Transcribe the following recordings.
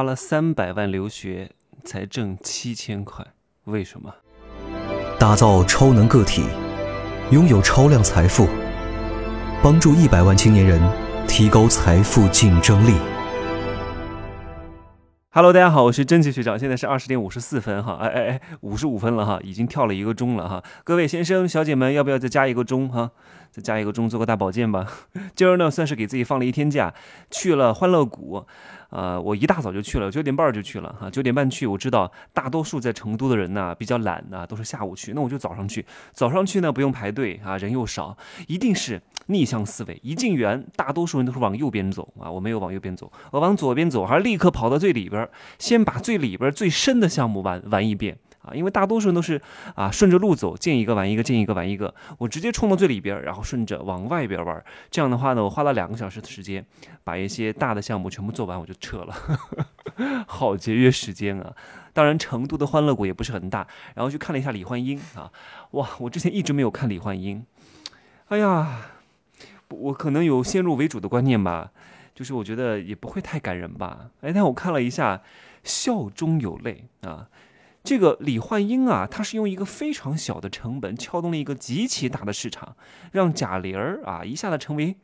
花了三百万留学才挣七千块，为什么？打造超能个体，拥有超量财富，帮助一百万青年人提高财富竞争力。Hello，大家好，我是真奇学长，现在是二十点五十四分哈，哎哎哎，五十五分了哈，已经跳了一个钟了哈。各位先生小姐们，要不要再加一个钟哈？再加一个钟，做个大保健吧。今儿呢，算是给自己放了一天假，去了欢乐谷。呃，我一大早就去了，九点半就去了哈。九点半去，我知道大多数在成都的人呢比较懒呐、都是下午去，那我就早上去。早上去呢不用排队啊，人又少，一定是逆向思维。一进园，大多数人都是往右边走啊，我没有往右边走，我往左边走，还是立刻跑到最里边，先把最里边最深的项目玩玩一遍。因为大多数人都是啊顺着路走，见一个玩一个，见一个玩一个。我直接冲到最里边，然后顺着往外边玩。这样的话呢，我花了两个小时的时间，把一些大的项目全部做完，我就撤了，好节约时间啊。当然，成都的欢乐谷也不是很大，然后去看了一下李焕英啊，哇，我之前一直没有看李焕英，哎呀，我可能有先入为主的观念吧，就是我觉得也不会太感人吧。哎，但我看了一下，笑中有泪啊。这个李焕英啊，他是用一个非常小的成本撬动了一个极其大的市场，让贾玲儿啊一下子成为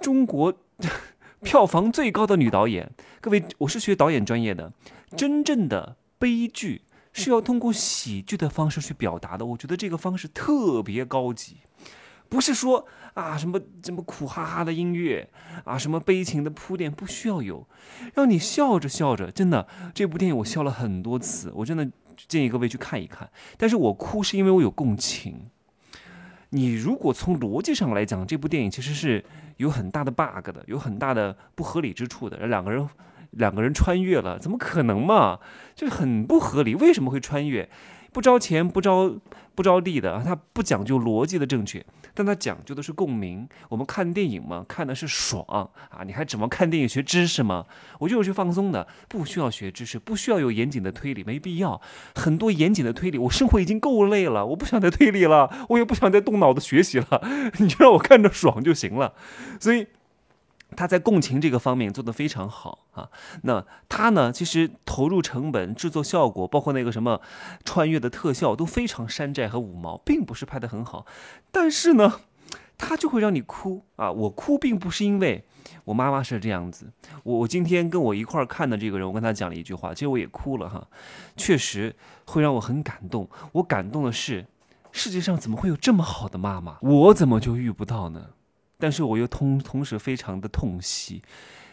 中国 票房最高的女导演。各位，我是学导演专业的，真正的悲剧是要通过喜剧的方式去表达的。我觉得这个方式特别高级，不是说啊什么什么苦哈哈的音乐啊，什么悲情的铺垫不需要有，让你笑着笑着，真的这部电影我笑了很多次，我真的建议各位去看一看。但是我哭是因为我有共情。你如果从逻辑上来讲，这部电影其实是有很大的 bug 的，有很大的不合理之处的。两个人，两个人穿越了，怎么可能嘛？就很不合理。为什么会穿越？不着钱，不着不着地的，他不讲究逻辑的正确，但他讲究的是共鸣。我们看电影嘛，看的是爽啊！你还指望看电影学知识吗？我就是去放松的，不需要学知识，不需要有严谨的推理，没必要。很多严谨的推理，我生活已经够累了，我不想再推理了，我也不想再动脑子学习了，你就让我看着爽就行了。所以。他在共情这个方面做得非常好啊。那他呢，其实投入成本、制作效果，包括那个什么穿越的特效，都非常山寨和五毛，并不是拍得很好。但是呢，他就会让你哭啊！我哭并不是因为我妈妈是这样子，我我今天跟我一块儿看的这个人，我跟他讲了一句话，其实我也哭了哈，确实会让我很感动。我感动的是，世界上怎么会有这么好的妈妈？我怎么就遇不到呢？但是我又同同时非常的痛惜，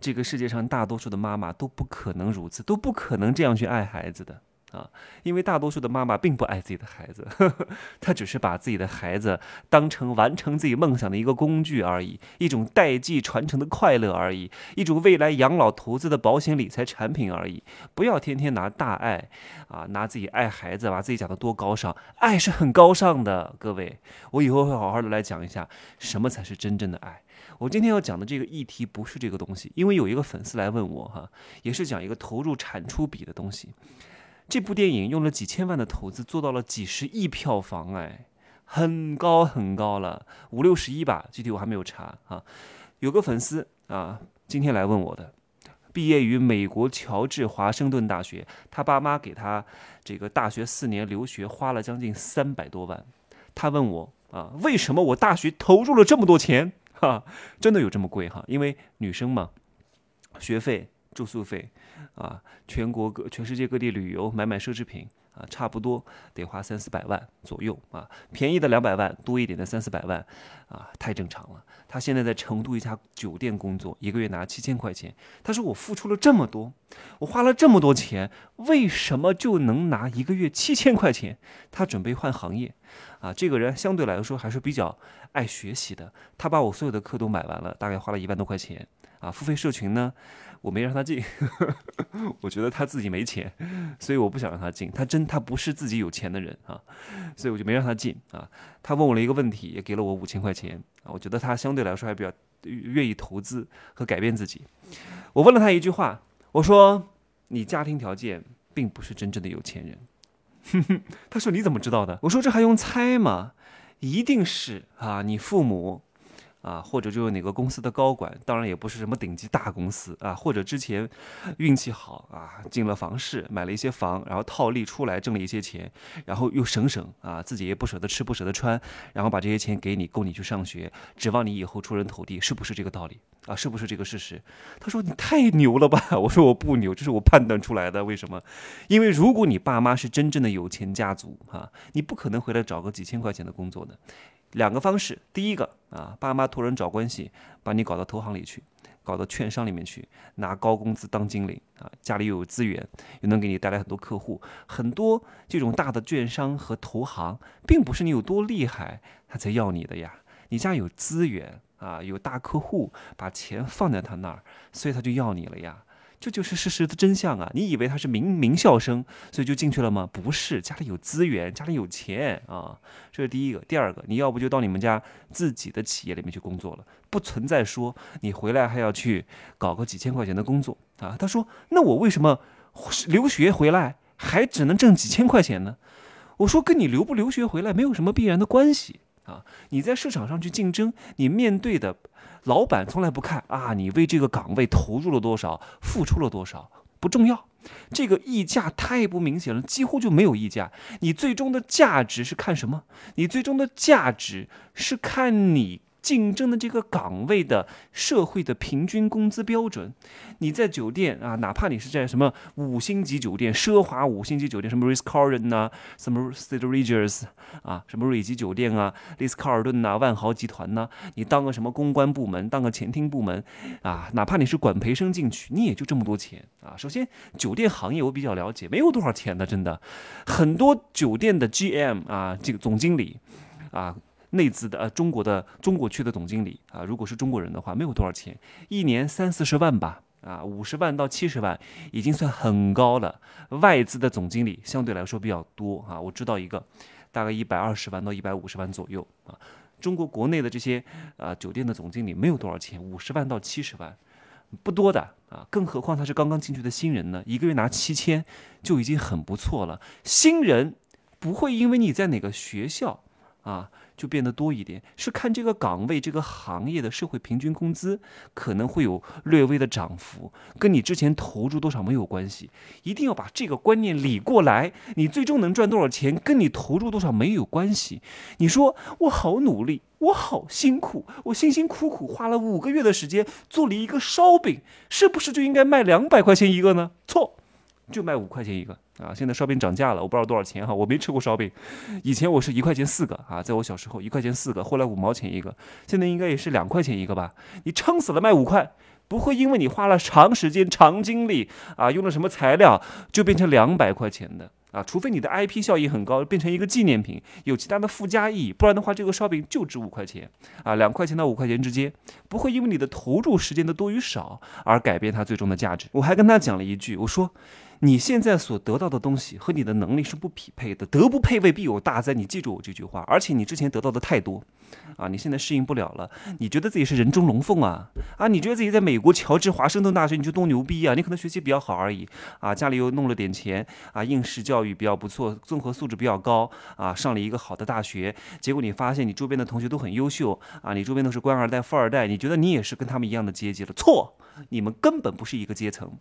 这个世界上大多数的妈妈都不可能如此，都不可能这样去爱孩子的。啊！因为大多数的妈妈并不爱自己的孩子，呵 呵她只是把自己的孩子当成完成自己梦想的一个工具而已，一种代际传承的快乐而已，一种未来养老投资的保险理财产品而已。不要天天拿大爱啊，拿自己爱孩子，把自己讲得多高尚，爱是很高尚的，各位，我以后会好好的来讲一下什么才是真正的爱。我今天要讲的这个议题不是这个东西，因为有一个粉丝来问我哈，也是讲一个投入产出比的东西。这部电影用了几千万的投资，做到了几十亿票房，哎，很高很高了，五六十亿吧，具体我还没有查啊。有个粉丝啊，今天来问我的，毕业于美国乔治华盛顿大学，他爸妈给他这个大学四年留学花了将近三百多万。他问我啊，为什么我大学投入了这么多钱？哈，真的有这么贵哈？因为女生嘛，学费、住宿费啊，全国各、全世界各地旅游、买买奢侈品啊，差不多得花三四百万左右啊。便宜的两百万，多一点的三四百万啊，太正常了。他现在在成都一家酒店工作，一个月拿七千块钱。他说我付出了这么多，我花了这么多钱，为什么就能拿一个月七千块钱？他准备换行业。啊，这个人相对来说还是比较爱学习的。他把我所有的课都买完了，大概花了一万多块钱。啊，付费社群呢，我没让他进，我觉得他自己没钱，所以我不想让他进。他真他不是自己有钱的人啊，所以我就没让他进啊。他问我了一个问题，也给了我五千块钱啊。我觉得他相对来说还比较愿意投资和改变自己。我问了他一句话，我说：“你家庭条件并不是真正的有钱人。”他说：“你怎么知道的？”我说：“这还用猜吗？一定是啊，你父母啊，或者就是哪个公司的高管，当然也不是什么顶级大公司啊，或者之前运气好啊，进了房市，买了一些房，然后套利出来挣了一些钱，然后又省省啊，自己也不舍得吃不舍得穿，然后把这些钱给你供你去上学，指望你以后出人头地，是不是这个道理啊？是不是这个事实？他说你太牛了吧？我说我不牛，这是我判断出来的。为什么？因为如果你爸妈是真正的有钱家族啊，你不可能回来找个几千块钱的工作的。两个方式，第一个啊，爸妈托人找关系，把你搞到投行里去，搞到券商里面去，拿高工资当经理啊，家里又有资源，又能给你带来很多客户。很多这种大的券商和投行，并不是你有多厉害他才要你的呀，你家有资源啊，有大客户，把钱放在他那儿，所以他就要你了呀。这就是事实的真相啊！你以为他是名名校生，所以就进去了吗？不是，家里有资源，家里有钱啊，这是第一个。第二个，你要不就到你们家自己的企业里面去工作了，不存在说你回来还要去搞个几千块钱的工作啊。他说：“那我为什么留学回来还只能挣几千块钱呢？”我说：“跟你留不留学回来没有什么必然的关系啊！你在市场上去竞争，你面对的。”老板从来不看啊，你为这个岗位投入了多少，付出了多少不重要，这个溢价太不明显了，几乎就没有溢价。你最终的价值是看什么？你最终的价值是看你。竞争的这个岗位的社会的平均工资标准，你在酒店啊，哪怕你是在什么五星级酒店、奢华五星级酒店，什么 Ritz Carlton 呐，什么 St Regis 啊，什么瑞吉酒店啊，丽思卡尔顿呐，万豪集团呐，你当个什么公关部门，当个前厅部门啊，哪怕你是管培生进去，你也就这么多钱啊。首先，酒店行业我比较了解，没有多少钱的，真的，很多酒店的 GM 啊，这个总经理啊。内资的呃，中国的中国区的总经理啊，如果是中国人的话，没有多少钱，一年三四十万吧，啊，五十万到七十万已经算很高了。外资的总经理相对来说比较多啊，我知道一个，大概一百二十万到一百五十万左右啊。中国国内的这些啊酒店的总经理没有多少钱，五十万到七十万不多的啊，更何况他是刚刚进去的新人呢，一个月拿七千就已经很不错了。新人不会因为你在哪个学校啊。就变得多一点，是看这个岗位、这个行业的社会平均工资可能会有略微的涨幅，跟你之前投入多少没有关系。一定要把这个观念理过来，你最终能赚多少钱，跟你投入多少没有关系。你说我好努力，我好辛苦，我辛辛苦苦花了五个月的时间做了一个烧饼，是不是就应该卖两百块钱一个呢？错，就卖五块钱一个。啊，现在烧饼涨价了，我不知道多少钱哈，我没吃过烧饼。以前我是一块钱四个啊，在我小时候一块钱四个，后来五毛钱一个，现在应该也是两块钱一个吧？你撑死了卖五块，不会因为你花了长时间、长精力啊，用了什么材料就变成两百块钱的啊？除非你的 IP 效益很高，变成一个纪念品，有其他的附加意义，不然的话，这个烧饼就值五块钱啊，两块钱到五块钱之间，不会因为你的投入时间的多与少而改变它最终的价值。我还跟他讲了一句，我说。你现在所得到的东西和你的能力是不匹配的，德不配位必有大灾。你记住我这句话。而且你之前得到的太多，啊，你现在适应不了了。你觉得自己是人中龙凤啊？啊，你觉得自己在美国乔治华盛顿大学你就多牛逼啊？你可能学习比较好而已啊，家里又弄了点钱啊，应试教育比较不错，综合素质比较高啊，上了一个好的大学。结果你发现你周边的同学都很优秀啊，你周边都是官二代、富二代，你觉得你也是跟他们一样的阶级了？错，你们根本不是一个阶层。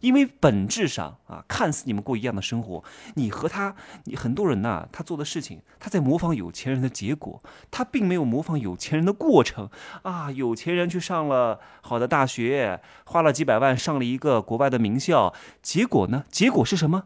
因为本质上啊，看似你们过一样的生活，你和他，你很多人呐，他做的事情，他在模仿有钱人的结果，他并没有模仿有钱人的过程啊。有钱人去上了好的大学，花了几百万上了一个国外的名校，结果呢？结果是什么？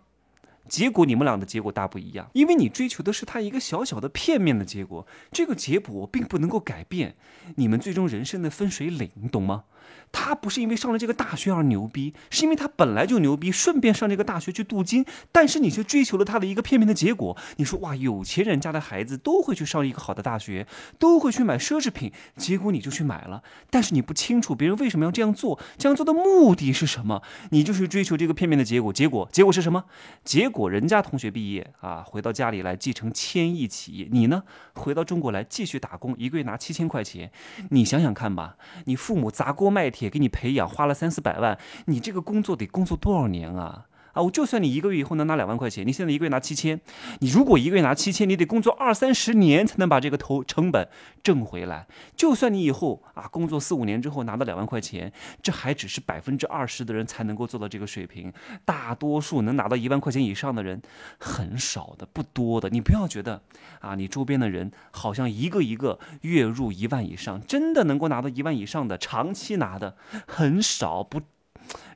结果你们俩的结果大不一样，因为你追求的是他一个小小的片面的结果，这个结果并不能够改变你们最终人生的分水岭，懂吗？他不是因为上了这个大学而牛逼，是因为他本来就牛逼，顺便上这个大学去镀金。但是你却追求了他的一个片面的结果。你说哇，有钱人家的孩子都会去上一个好的大学，都会去买奢侈品，结果你就去买了。但是你不清楚别人为什么要这样做，这样做的目的是什么？你就是追求这个片面的结果。结果结果是什么？结果人家同学毕业啊，回到家里来继承千亿企业，你呢，回到中国来继续打工，一个月拿七千块钱。你想想看吧，你父母砸锅卖铁。给你培养花了三四百万，你这个工作得工作多少年啊？啊，我就算你一个月以后能拿两万块钱，你现在一个月拿七千，你如果一个月拿七千，你得工作二三十年才能把这个投成本挣回来。就算你以后啊工作四五年之后拿到两万块钱，这还只是百分之二十的人才能够做到这个水平，大多数能拿到一万块钱以上的人很少的，不多的。你不要觉得啊，你周边的人好像一个一个月入一万以上，真的能够拿到一万以上的，长期拿的很少，不。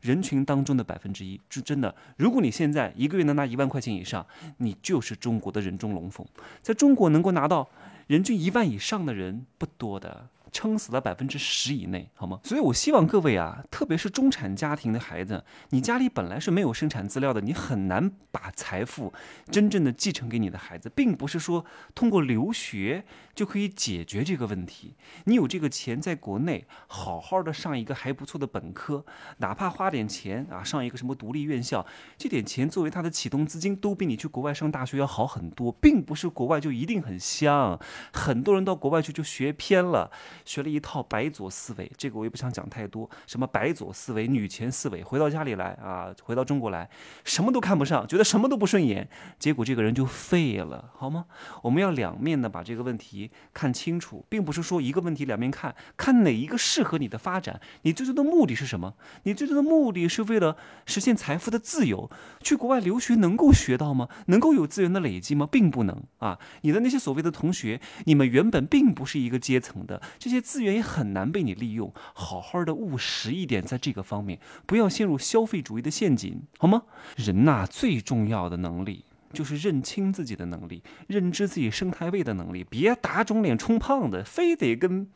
人群当中的百分之一，是真的。如果你现在一个月能拿一万块钱以上，你就是中国的人中龙凤。在中国能够拿到人均一万以上的人不多的。撑死了百分之十以内，好吗？所以我希望各位啊，特别是中产家庭的孩子，你家里本来是没有生产资料的，你很难把财富真正的继承给你的孩子，并不是说通过留学就可以解决这个问题。你有这个钱，在国内好好的上一个还不错的本科，哪怕花点钱啊，上一个什么独立院校，这点钱作为他的启动资金，都比你去国外上大学要好很多。并不是国外就一定很香，很多人到国外去就学偏了。学了一套白左思维，这个我也不想讲太多。什么白左思维、女权思维，回到家里来啊，回到中国来，什么都看不上，觉得什么都不顺眼，结果这个人就废了，好吗？我们要两面的把这个问题看清楚，并不是说一个问题两面看，看哪一个适合你的发展。你最终的目的是什么？你最终的目的是为了实现财富的自由。去国外留学能够学到吗？能够有资源的累积吗？并不能啊！你的那些所谓的同学，你们原本并不是一个阶层的，这些。这些资源也很难被你利用，好好的务实一点，在这个方面不要陷入消费主义的陷阱，好吗？人呐，最重要的能力就是认清自己的能力，认知自己生态位的能力。别打肿脸充胖子，非得跟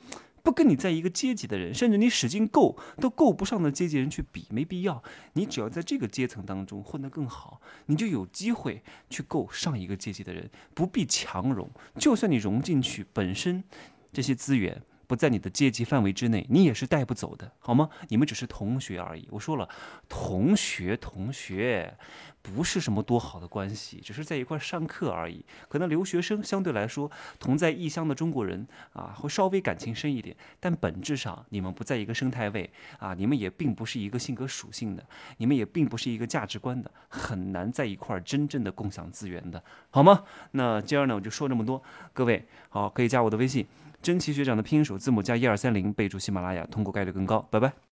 不跟你在一个阶级的人，甚至你使劲够都够不上的阶级人去比，没必要。你只要在这个阶层当中混得更好，你就有机会去够上一个阶级的人，不必强融。就算你融进去，本身这些资源。不在你的阶级范围之内，你也是带不走的，好吗？你们只是同学而已。我说了，同学同学不是什么多好的关系，只是在一块上课而已。可能留学生相对来说，同在异乡的中国人啊，会稍微感情深一点，但本质上你们不在一个生态位啊，你们也并不是一个性格属性的，你们也并不是一个价值观的，很难在一块真正的共享资源的，好吗？那今儿呢，我就说这么多。各位好，可以加我的微信。珍奇学长的拼音首字母加一二三零，备注喜马拉雅，通过概率更高。拜拜。